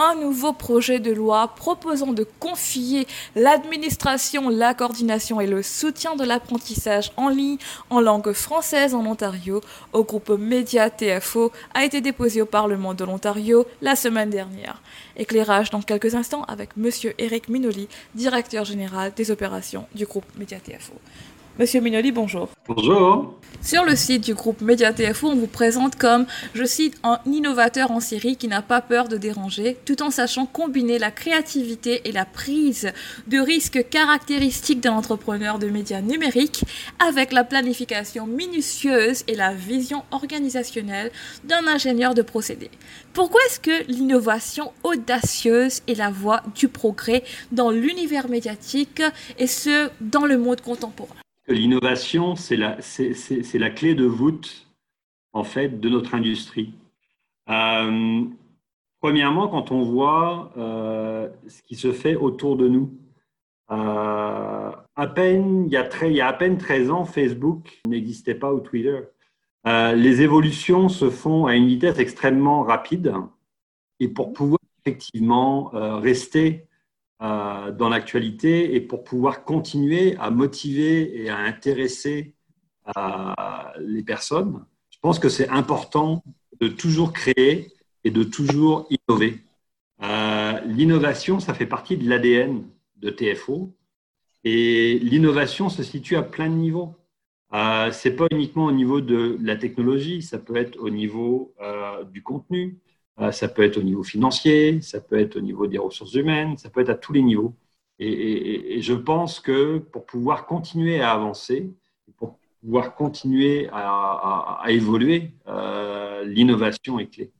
un nouveau projet de loi proposant de confier l'administration, la coordination et le soutien de l'apprentissage en ligne en langue française en Ontario au groupe Média TFO a été déposé au Parlement de l'Ontario la semaine dernière. Éclairage dans quelques instants avec Monsieur Eric Minoli, directeur général des opérations du groupe Média TFO. Monsieur Minoli, bonjour. Bonjour. Sur le site du groupe Média TFO, on vous présente comme, je cite, un innovateur en série qui n'a pas peur de déranger, tout en sachant combiner la créativité et la prise de risques caractéristiques d'un entrepreneur de médias numériques avec la planification minutieuse et la vision organisationnelle d'un ingénieur de procédés. Pourquoi est-ce que l'innovation audacieuse est la voie du progrès dans l'univers médiatique et ce, dans le monde contemporain? L'innovation, c'est la, clé de voûte en fait de notre industrie. Euh, premièrement, quand on voit euh, ce qui se fait autour de nous, euh, à peine, il, y a il y a à peine 13 ans, Facebook n'existait pas ou Twitter. les évolutions se font à une vitesse extrêmement rapide et pour pouvoir effectivement rester dans l'actualité et pour pouvoir continuer à motiver et à intéresser euh, les personnes, je pense que c'est important de toujours créer et de toujours innover. Euh, l'innovation, ça fait partie de l'ADN de TFO et l'innovation se situe à plein de niveaux. Euh, c'est pas uniquement au niveau de la technologie, ça peut être au niveau du contenu, euh, ça peut être au niveau financier, ça peut être au niveau des ressources humaines, ça peut être à tous les niveaux. Et, je pense que pour pouvoir continuer à avancer, pour pouvoir continuer à, évoluer, euh, l'innovation est clé.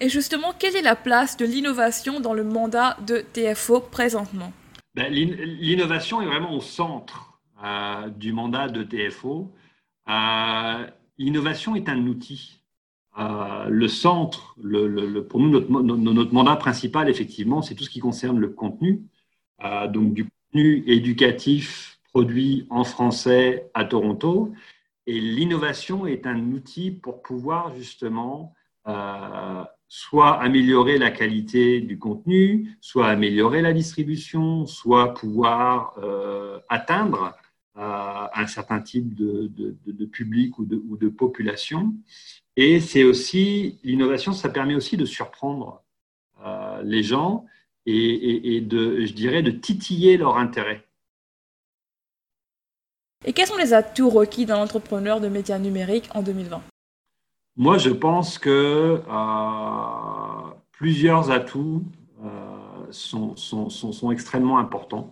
Et justement, quelle est la place de l'innovation dans le mandat de TFO présentement? Ben, L'innovation est vraiment au centre euh, du mandat de TFO. l'innovation est un outil le centre, pour nous, notre, mandat principal, effectivement, c'est tout ce qui concerne le contenu, euh, donc du contenu éducatif produit en français à Toronto. Et l'innovation est un outil pour pouvoir justement euh, soit améliorer la qualité du contenu, soit améliorer la distribution, soit pouvoir euh, atteindre un certain type de, public ou de population. Et c'est aussi, l'innovation, ça permet aussi de surprendre euh, les gens et, de, je dirais, de titiller leur intérêt. Et quels sont les atouts requis d'un entrepreneur de médias numériques en 2020 Moi, je pense que euh, plusieurs atouts euh, sont, sont, sont, extrêmement importants.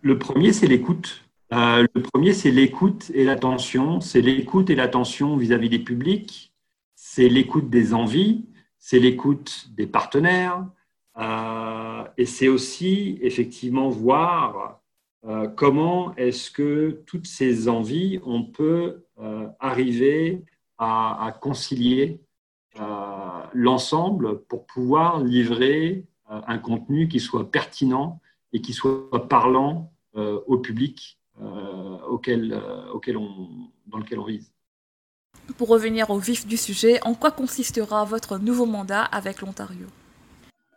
Le premier, c'est l'écoute. le premier, c'est l'écoute et l'attention. C'est l'écoute et l'attention vis-à-vis des publics, c'est l'écoute des envies, c'est l'écoute des partenaires, euh, et c'est aussi effectivement voir euh, comment est-ce que toutes ces envies, on peut euh, arriver à, concilier l'ensemble pour pouvoir livrer un contenu qui soit pertinent et qui soit parlant au public auquel, dans lequel on vise. Pour revenir au vif du sujet, en quoi consistera votre nouveau mandat avec l'Ontario?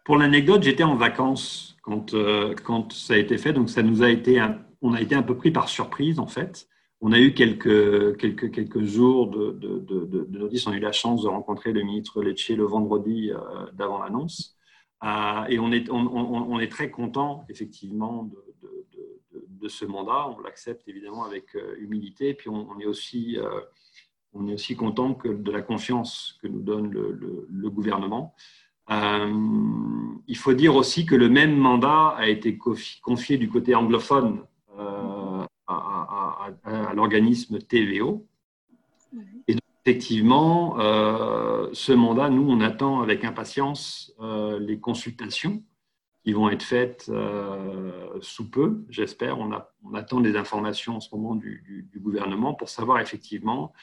Pour l'anecdote, j'étais en vacances quand, euh, quand ça a été fait, donc ça nous a été on a été un peu pris par surprise en fait. On a eu quelques, jours de, notice. On a eu la chance de rencontrer le ministre Lecce le vendredi euh, d'avant l'annonce. Euh, et on est, très content effectivement de, ce mandat. On l'accepte évidemment avec humilité. Puis on, est aussi on est aussi content que de la confiance que nous donne le, gouvernement. Euh, il faut dire aussi que le même mandat a été confié du côté anglophone euh, à, l'organisme TVO. Et effectivement, euh, ce mandat, nous, on attend avec impatience les consultations qui vont être faites sous peu, j'espère. On, attend des informations en ce moment du gouvernement pour savoir effectivement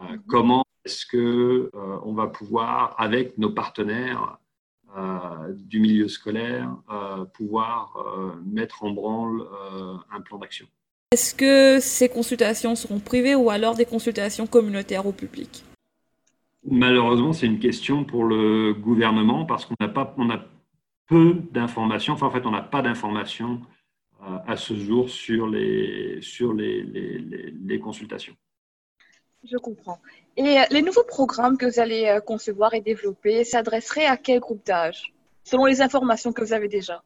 euh, comment est-ce que euh, on va pouvoir, avec nos partenaires euh, du milieu scolaire, pouvoir mettre en branle un plan d'action? Est-ce que ces consultations seront privées ou alors des consultations communautaires au public? Malheureusement, c'est une question pour le gouvernement parce qu'on n'a pas, on a peu d'informations. Enfin, en fait, on n'a pas d'informations à ce jour sur les, sur les, les, les, consultations. Je comprends. Et les nouveaux programmes que vous allez euh, concevoir et développer s'adresseraient à quel groupe d'âge, selon les informations que vous avez déjà?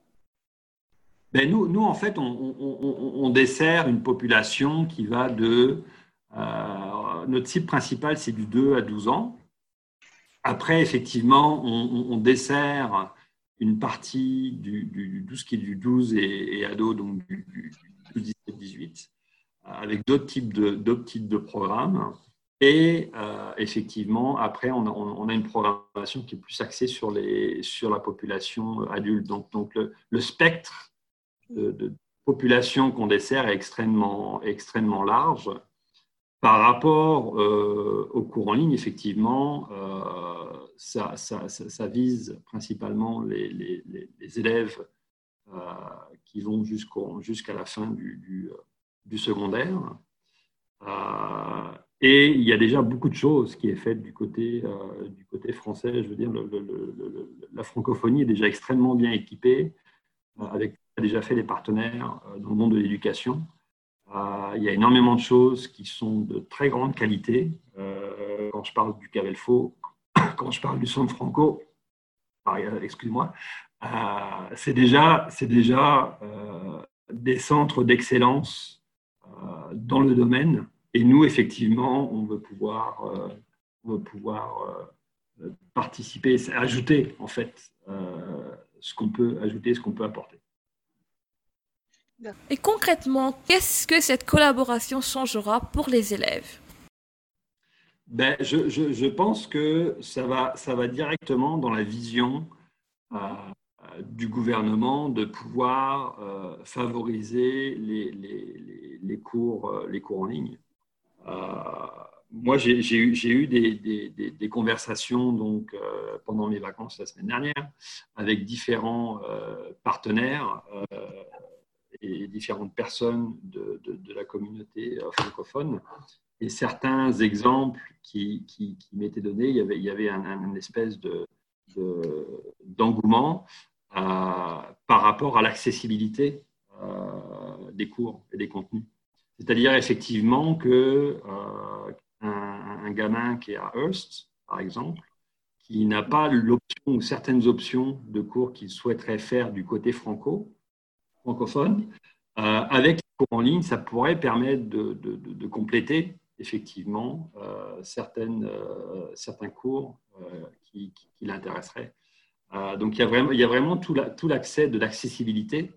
Ben nous, nous, en fait, on, dessert une population qui va de... Euh, notre cible principale, c'est du 2 à 12 ans. Après, effectivement, on, dessert une partie du, du, tout ce qui est du 12 et, et ado, donc du, du 17-18, avec d'autres types, de, types de programmes. Et euh, effectivement, après, on a, une programmation qui est plus axée sur, les, sur la population adulte. Donc, donc le, spectre de, population qu'on dessert est extrêmement, extrêmement large. Par rapport euh, au cours en ligne, effectivement, euh, ça, ça, ça, vise principalement les, les, élèves euh, qui vont jusqu'à la fin du, du secondaire. Euh, et il y a déjà beaucoup de choses qui est faites du côté, euh, français. Je veux dire, la francophonie est déjà extrêmement bien équipée, avec a déjà fait des partenaires dans le monde de l'éducation. Euh, il y a énormément de choses qui sont de très grande qualité. Euh, quand je parle du Cavelfo, quand je parle du Centre Franco, excuse-moi, euh, c'est déjà, c'est déjà des centres d'excellence dans le domaine. Et nous, effectivement, on veut pouvoir, on veut pouvoir participer, ajouter en fait ce qu'on peut ajouter, ce qu'on peut apporter. Et concrètement, qu'est-ce que cette collaboration changera pour les élèves? Ben, je, je, je, pense que ça va, ça va directement dans la vision euh, du gouvernement de pouvoir euh, favoriser les, les, les, cours, euh, les cours en ligne. Moi, j'ai eu, des, conversations donc, pendant mes vacances la semaine dernière avec différents partenaires et différentes personnes de, la communauté euh, francophone. Et certains exemples qui, m'étaient donnés, il y avait, il y avait un, espèce de, d'engouement euh, par rapport à l'accessibilité euh, des cours et des contenus. C'est-à-dire effectivement que un, un, gamin qui est à Hearst, par exemple, qui n'a pas l'option ou certaines options de cours qu'il souhaiterait faire du côté franco, francophone. Euh, avec les cours en ligne, ça pourrait permettre de, compléter effectivement euh, certaines, euh, certains cours qui, l'intéresseraient. donc il y a vraiment, tout l'accès la, de l'accessibilité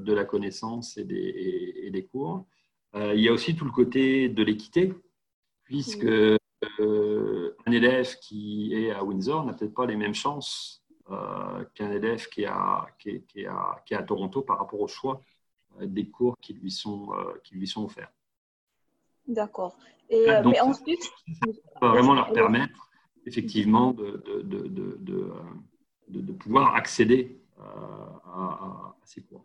de la connaissance et, des cours. Il y a aussi tout le côté de l'équité, puisque un élève qui est à Windsor n'a peut-être pas les mêmes chances euh, qu'un élève qui est, à, qui, qui, à, qui est à Toronto par rapport au choix euh, des cours qui lui sont, euh, qui lui sont offerts. D'accord. Et mais ensuite, ça va vraiment leur permettre effectivement de, de, de, de, pouvoir accéder à, à, ces cours.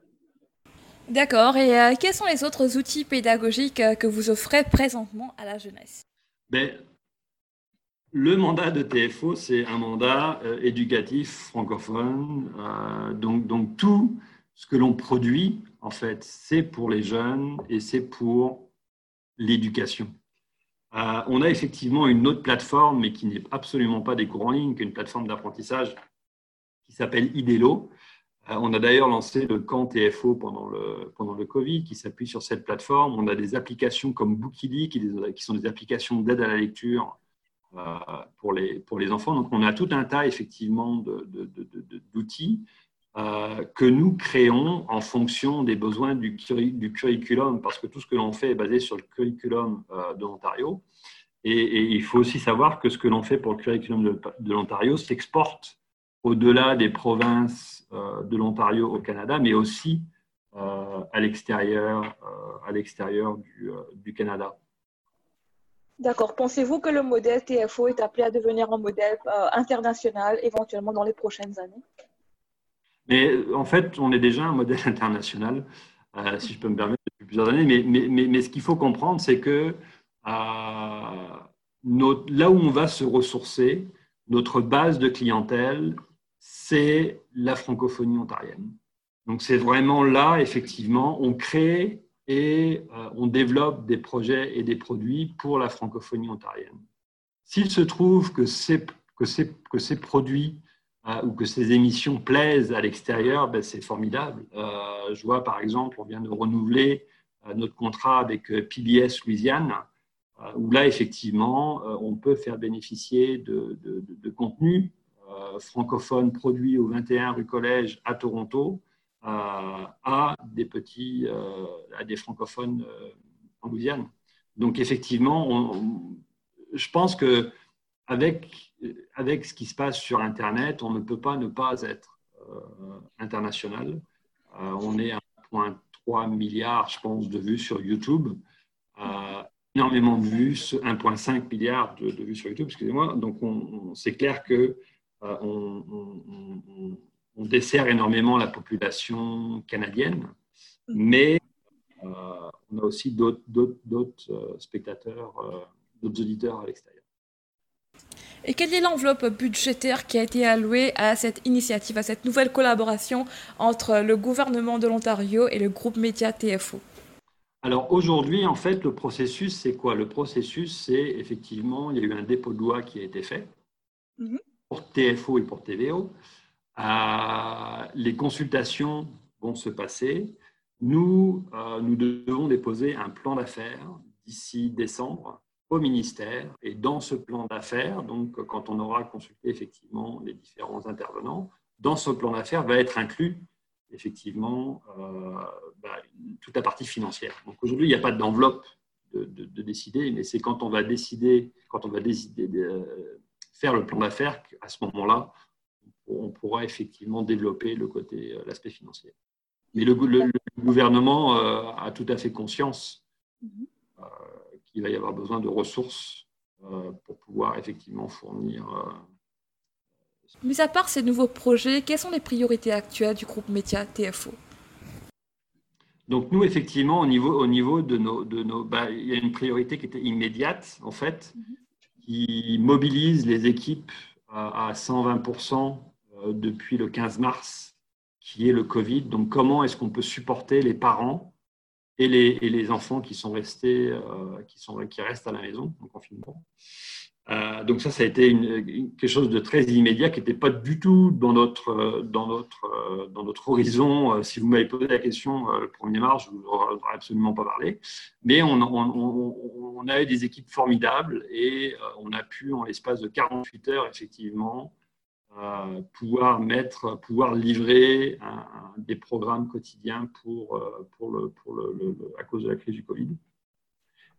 D'accord. Et quels sont les autres outils pédagogiques que vous offrez présentement à la jeunesse? Ben, le mandat de TFO, c'est un mandat euh, éducatif francophone. Euh, donc, donc, tout ce que l'on produit, en fait, c'est pour les jeunes et c'est pour l'éducation. Euh, on a effectivement une autre plateforme, mais qui n'est absolument pas des cours en ligne, qui est une plateforme d'apprentissage qui s'appelle IDELO. On a d'ailleurs lancé le camp TFO pendant le, pendant le Covid, qui s'appuie sur cette plateforme. On a des applications comme Bookily, qui, sont des applications d'aide à la lecture euh, pour, les, pour les enfants. Donc, on a tout un tas, effectivement, d'outils euh, que nous créons en fonction des besoins du, du, curriculum, parce que tout ce que l'on fait est basé sur le curriculum euh, de l'Ontario. Et, il faut aussi savoir que ce que l'on fait pour le curriculum de l'Ontario s'exporte au-delà des provinces de l'Ontario au Canada, mais aussi à l'extérieur à l'extérieur du, du Canada. D'accord. Pensez-vous que le modèle TFO est appelé à devenir un modèle euh, international éventuellement dans les prochaines années? Mais en fait, on est déjà un modèle international, euh, si je peux me permettre, depuis plusieurs années. Mais, mais, mais, ce qu'il faut comprendre, c'est que euh, là où on va se ressourcer, notre base de clientèle, c'est la francophonie ontarienne. Donc c'est vraiment là, effectivement, on crée et euh, on développe des projets et des produits pour la francophonie ontarienne. S'il se trouve que ces, que ces, produits euh, ou que ces émissions plaisent à l'extérieur, ben c'est formidable. Euh, je vois par exemple, on vient de renouveler notre contrat avec PBS Louisiane, où là, effectivement, on peut faire bénéficier de, de, de contenus francophones produits au 21 rue Collège à Toronto, à des petits, euh, à des francophones euh, en Guyane. Donc effectivement, je pense que avec, avec ce qui se passe sur Internet, on ne peut pas ne pas être euh, international. on est à 1,3 milliard, je pense, de vues sur YouTube. énormément de vues, 1,5 milliard de, vues sur YouTube, excusez-moi. Donc, c'est clair que on, on dessert énormément la population canadienne, mais euh, on a aussi d'autres euh, spectateurs, euh, d'autres auditeurs à l'extérieur. Et quelle est l'enveloppe budgétaire qui a été allouée à cette initiative, à cette nouvelle collaboration entre le gouvernement de l'Ontario et le groupe média TFO Alors aujourd'hui, en fait, le processus, c'est quoi? Le processus, c'est effectivement, il y a eu un dépôt de loi qui a été fait mm-hmm. Pour TFO et pour TVO les consultations vont se passer. Nous, euh, nous devons déposer un plan d'affaires d'ici décembre au ministère. Et dans ce plan d'affaires, donc quand on aura consulté effectivement les différents intervenants, dans ce plan d'affaires va être inclus effectivement euh, bah, toute la partie financière. Donc aujourd'hui, il n'y a pas d'enveloppe de, de, décider, mais c'est quand on va décider, quand on va décider de faire le plan d'affaires qu'à ce moment-là, on pourra effectivement développer le côté, euh, l'aspect financier. Mais le, gouvernement euh, a tout à fait conscience mhm. euh, qu'il va y avoir besoin de ressources pour pouvoir effectivement fournir. Mis à part ces nouveaux projets, quelles sont les priorités actuelles du groupe Média TFO donc nous, effectivement, au niveau, au niveau de nos... De nos bah, il y a une priorité qui était immédiate, en fait, mhm. Qui mobilise les équipes à 120% euh, depuis le 15 mars, qui est le Covid. Donc, comment est-ce qu'on peut supporter les parents et les, enfants qui sont restés, euh, qui, sont, qui restent à la maison en confinement? Euh, donc ça, ça a été quelque chose de très immédiat qui n'était pas du tout dans notre, dans notre, dans notre horizon. Si vous m'avez posé la question le 1er mars, je ne vous aurais absolument pas parlé. Mais on, on, a eu des équipes formidables et on a pu, en l'espace de 48 heures, effectivement, pouvoir mettre, pouvoir livrer des programmes quotidiens pour, euh, pour, le, pour le, à cause de la crise du Covid.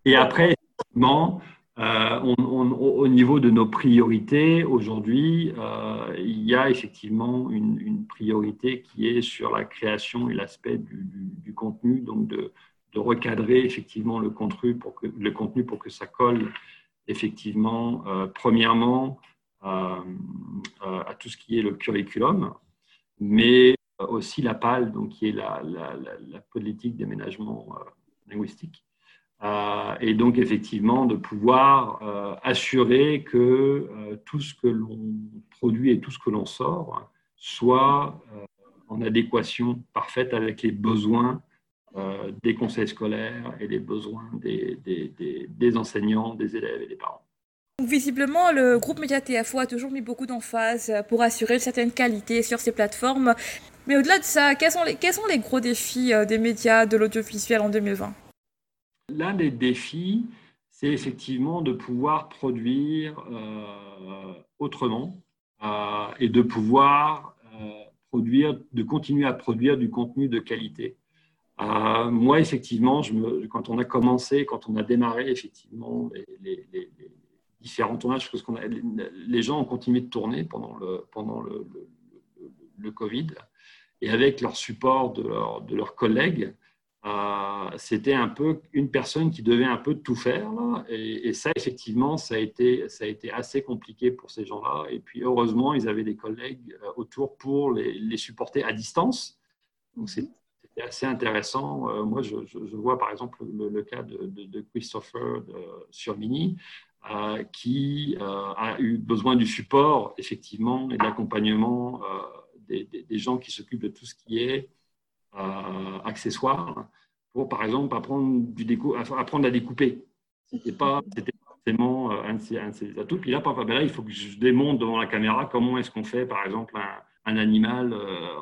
Et après, effectivement, euh, au niveau de nos priorités, aujourd'hui, euh, il y a effectivement une, priorité qui est sur la création et l'aspect du, contenu, donc de, recadrer effectivement le contenu pour que, le contenu pour que ça colle effectivement, premièrement, euh, à tout ce qui est le curriculum, mais aussi la PAL, donc qui est la, politique d'aménagement linguistique. Euh, et donc effectivement de pouvoir assurer que tout ce que l'on produit et tout ce que l'on sort soit en adéquation parfaite avec les besoins des conseils scolaires et les besoins des enseignants, des élèves et des parents. Visiblement, le groupe Média TFO a toujours mis beaucoup d'emphase pour assurer une certaine qualité sur ces plateformes. Mais au-delà de ça, quels sont les, gros défis euh, des médias de l'audiovisuel en 2020 L'un des défis, c'est effectivement de pouvoir produire euh, autrement euh, et de pouvoir produire, de continuer à produire du contenu de qualité. moi, effectivement, quand on a commencé, quand on a démarré effectivement les, différents tournages, parce qu'on a, les gens ont continué de tourner pendant le, pendant le, Covid, et avec leur support de, de leurs collègues, euh, c'était un peu une personne qui devait un peu tout faire. et, ça, effectivement, ça a, été, ça a été assez compliqué pour ces gens-là. Et puis, heureusement, ils avaient des collègues euh, autour pour les, supporter à distance. Donc, c'était assez intéressant. Euh, moi, je, vois par exemple le, cas de, de, Christopher sur Mini. qui a eu besoin du support, effectivement, et de l'accompagnement des, gens qui s'occupent de tout ce qui est accessoire pour, par exemple, apprendre, du apprendre à découper. C'était pas, c'était forcément un de, ces, atouts. Puis là, ben il faut que je démontre devant la caméra comment est-ce qu'on fait, par exemple, un, animal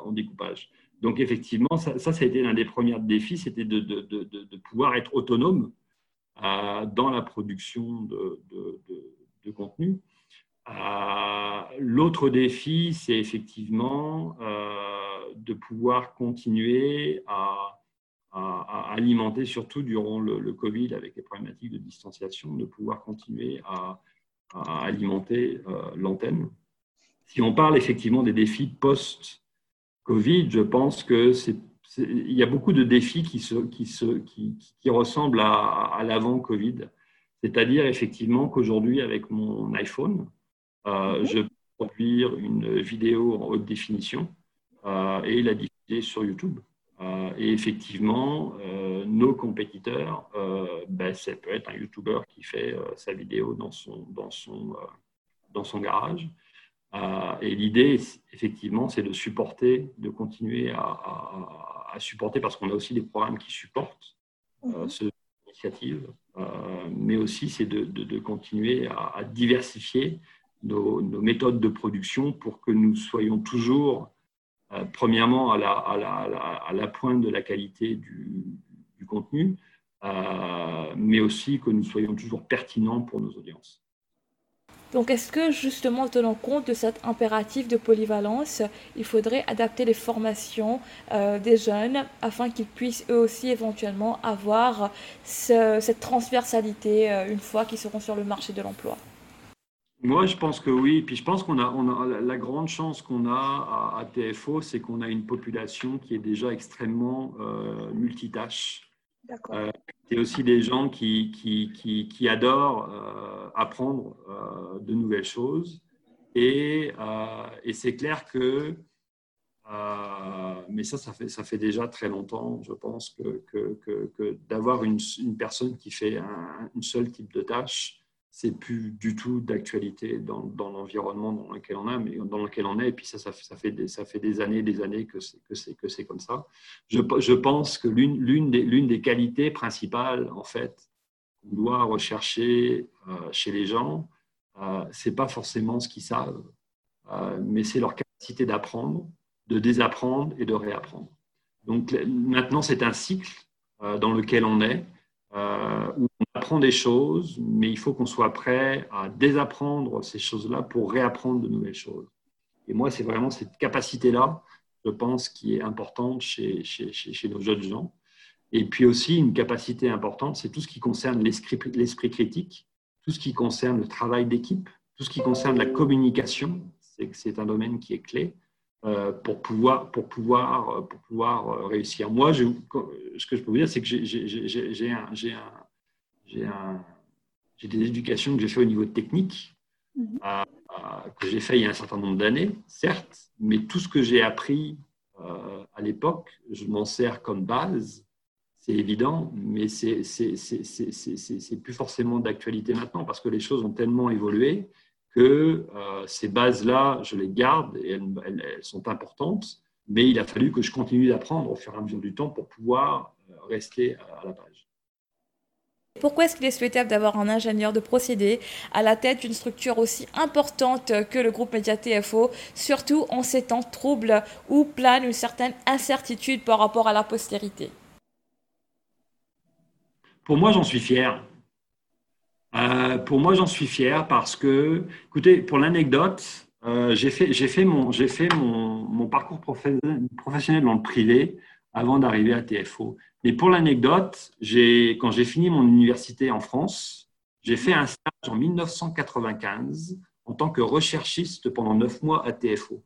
en découpage. Donc, effectivement, ça, ça, a été l'un des premiers défis, c'était de, de, de, pouvoir être autonome euh, dans la production de, contenu. Euh, l'autre défi, c'est effectivement euh, de pouvoir continuer à, alimenter, surtout durant le, Covid, avec les problématiques de distanciation, de pouvoir continuer à, alimenter l'antenne. Si on parle effectivement des défis post- Covid, je pense que c'est il y a beaucoup de défis qui, se, qui, se, qui, qui ressemblent à, à l'avant-Covid. C'est-à-dire effectivement qu'aujourd'hui, avec mon iPhone, euh, mhm. je peux produire une vidéo en haute définition euh, et la diffuser sur YouTube. Euh, et effectivement, nos compétiteurs, ben, ça peut être un YouTuber qui fait sa vidéo dans son, dans son, dans son garage. Euh, et l'idée, effectivement, c'est de supporter, de continuer à, supporter, parce qu'on a aussi des programmes qui supportent euh, mhm. cette initiative, euh, mais aussi c'est de, continuer à, diversifier nos, méthodes de production pour que nous soyons toujours, premièrement, à la, pointe de la qualité du, contenu, mais aussi que nous soyons toujours pertinents pour nos audiences. Donc est-ce que justement en tenant compte de cet impératif de polyvalence, il faudrait adapter les formations euh, des jeunes afin qu'ils puissent eux aussi éventuellement avoir cette transversalité euh, une fois qu'ils seront sur le marché de l'emploi? Moi, je pense que oui. Puis je pense qu'on a, on a la grande chance qu'on a à, TFO, c'est qu'on a une population qui est déjà extrêmement euh, multitâche. Euh, c'est aussi des gens qui, qui, qui, adorent euh, apprendre euh, de nouvelles choses. Et, et c'est clair que, mais ça, ça fait, ça fait déjà très longtemps, je pense, que, que, que, d'avoir une, une, personne qui fait un, un, seul type de tâche, c'est plus du tout d'actualité dans, l'environnement dans lequel on est, mais dans lequel on est. Et puis ça, ça, fait, des, ça fait des années, des années que c'est comme ça. Je, pense que l'une des qualités principales en fait qu'on doit rechercher euh, chez les gens, euh, c'est pas forcément ce qu'ils savent, euh, mais c'est leur capacité d'apprendre, de désapprendre et de réapprendre. Donc maintenant, c'est un cycle euh, dans lequel on est où apprend des choses, mais il faut qu'on soit prêt à désapprendre ces choses-là pour réapprendre de nouvelles choses. Et moi, c'est vraiment cette capacité-là, je pense, qui est importante chez, chez, chez, nos jeunes gens. Et puis aussi, une capacité importante, c'est tout ce qui concerne l'esprit critique, tout ce qui concerne le travail d'équipe, tout ce qui concerne la communication, c'est un domaine qui est clé. Euh, pour pouvoir, pour pouvoir, pour pouvoir euh, réussir. Moi, ce que je peux vous dire, c'est que j'ai un, un, des éducations que j'ai fait au niveau technique, mhm. que j'ai fait il y a un certain nombre d'années, certes, mais tout ce que j'ai appris à l'époque, je m'en sers comme base, c'est évident, mais c'est plus forcément d'actualité maintenant parce que les choses ont tellement évolué que euh, ces bases-là, je les garde et elles, sont importantes, mais il a fallu que je continue d'apprendre au fur et à mesure du temps pour pouvoir euh, rester à, la page. Pourquoi est-ce qu'il est souhaitable d'avoir un ingénieur de procédé à la tête d'une structure aussi importante que le groupe Média TFO, surtout en ces temps troubles où plane une certaine incertitude par rapport à la postérité? Pour moi, j'en suis fier. Euh, pour moi, j'en suis fier parce que, écoutez, pour l'anecdote, euh, j'ai fait, mon, mon, parcours professionnel dans le privé avant d'arriver à TFO. Mais pour l'anecdote, quand j'ai fini mon université en France, j'ai fait un stage en 1995 en tant que recherchiste pendant neuf mois à TFO.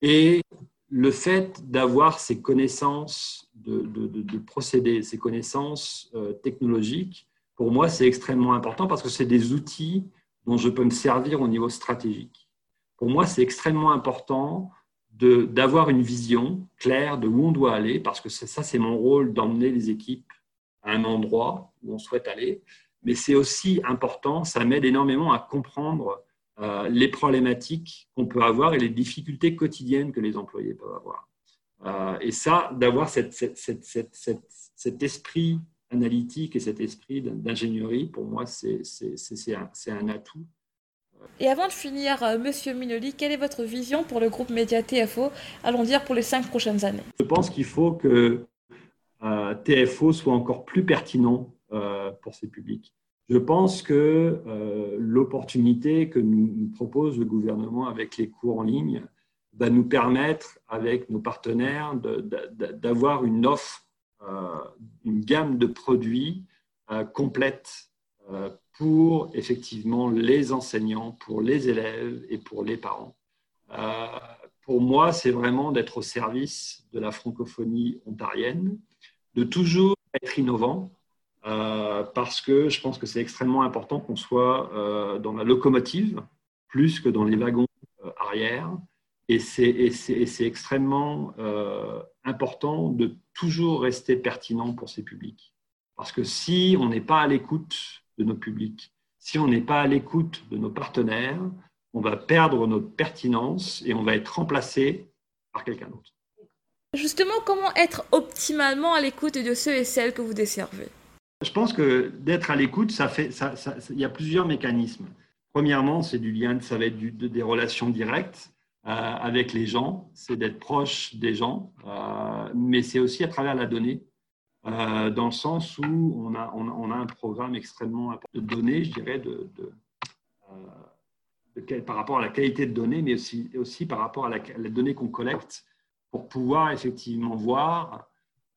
Et le fait d'avoir ces connaissances de, de, de, procédés, ces connaissances euh, technologiques, pour moi, c'est extrêmement important parce que c'est des outils dont je peux me servir au niveau stratégique. Pour moi, c'est extrêmement important d'avoir une vision claire de où on doit aller, parce que ça, c'est mon rôle d'emmener les équipes à un endroit où on souhaite aller. mais c'est aussi important, ça m'aide énormément à comprendre euh, les problématiques qu'on peut avoir et les difficultés quotidiennes que les employés peuvent avoir. Euh, et ça, d'avoir cet esprit analytique et cet esprit d'ingénierie, pour moi, c'est un, un, atout. Et avant de finir, euh, Monsieur Minoli, quelle est votre vision pour le groupe Média TFO, allons dire pour les cinq prochaines années? Je pense qu'il faut que TFO soit encore plus pertinent pour ces publics. Je pense que euh, l'opportunité que nous, propose le gouvernement avec les cours en ligne va nous permettre, avec nos partenaires, d'avoir une offre, euh, une gamme de produits euh, complète pour effectivement les enseignants, pour les élèves et pour les parents. pour moi, c'est vraiment d'être au service de la francophonie ontarienne, de toujours être innovant, euh, parce que je pense que c'est extrêmement important qu'on soit euh, dans la locomotive plus que dans les wagons euh, arrière. Et c'est extrêmement important de toujours rester pertinent pour ces publics. Parce que si on n'est pas à l'écoute de nos publics, si on n'est pas à l'écoute de nos partenaires, on va perdre notre pertinence et on va être remplacé par quelqu'un d'autre. Justement, comment être optimalement à l'écoute de ceux et celles que vous desservez? Je pense que d'être à l'écoute, ça fait, ça, il y a plusieurs mécanismes. Premièrement, c'est du lien, ça va être des relations directes euh, avec les gens, c'est d'être proche des gens, euh, mais c'est aussi à travers la donnée, euh, dans le sens où on a, un programme extrêmement important de données, je dirais, de, par rapport à la qualité de données, mais aussi, par rapport à la, la donnée qu'on collecte pour pouvoir effectivement voir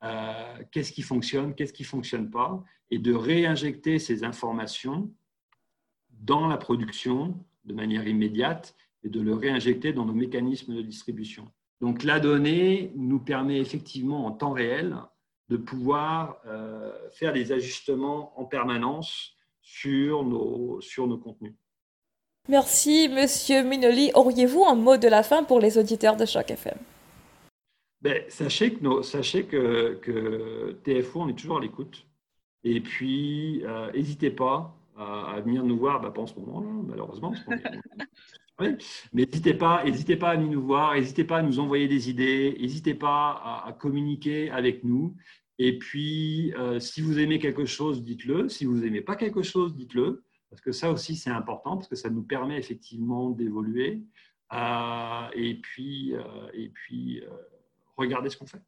euh, qu'est-ce qui fonctionne, qu'est-ce qui ne fonctionne pas, et de réinjecter ces informations dans la production de manière immédiate et de le réinjecter dans nos mécanismes de distribution. Donc la donnée nous permet effectivement en temps réel de pouvoir euh, faire des ajustements en permanence sur nos, sur nos contenus. Merci, Monsieur Minoli. Auriez-vous un mot de la fin pour les auditeurs de Choc FM ben, sachez que, sachez que, que, TFO, on est toujours à l'écoute. Et puis, n'hésitez euh, pas à, venir nous voir, ben, pas en ce moment, malheureusement. Mais n'hésitez pas, n'hésitez pas à venir nous voir, n'hésitez pas à nous envoyer des idées, n'hésitez pas à, communiquer avec nous. Et puis, euh, si vous aimez quelque chose, dites-le. Si vous n'aimez pas quelque chose, dites-le. Parce que ça aussi, c'est important, parce que ça nous permet effectivement d'évoluer. Euh, et puis, et puis regardez ce qu'on fait.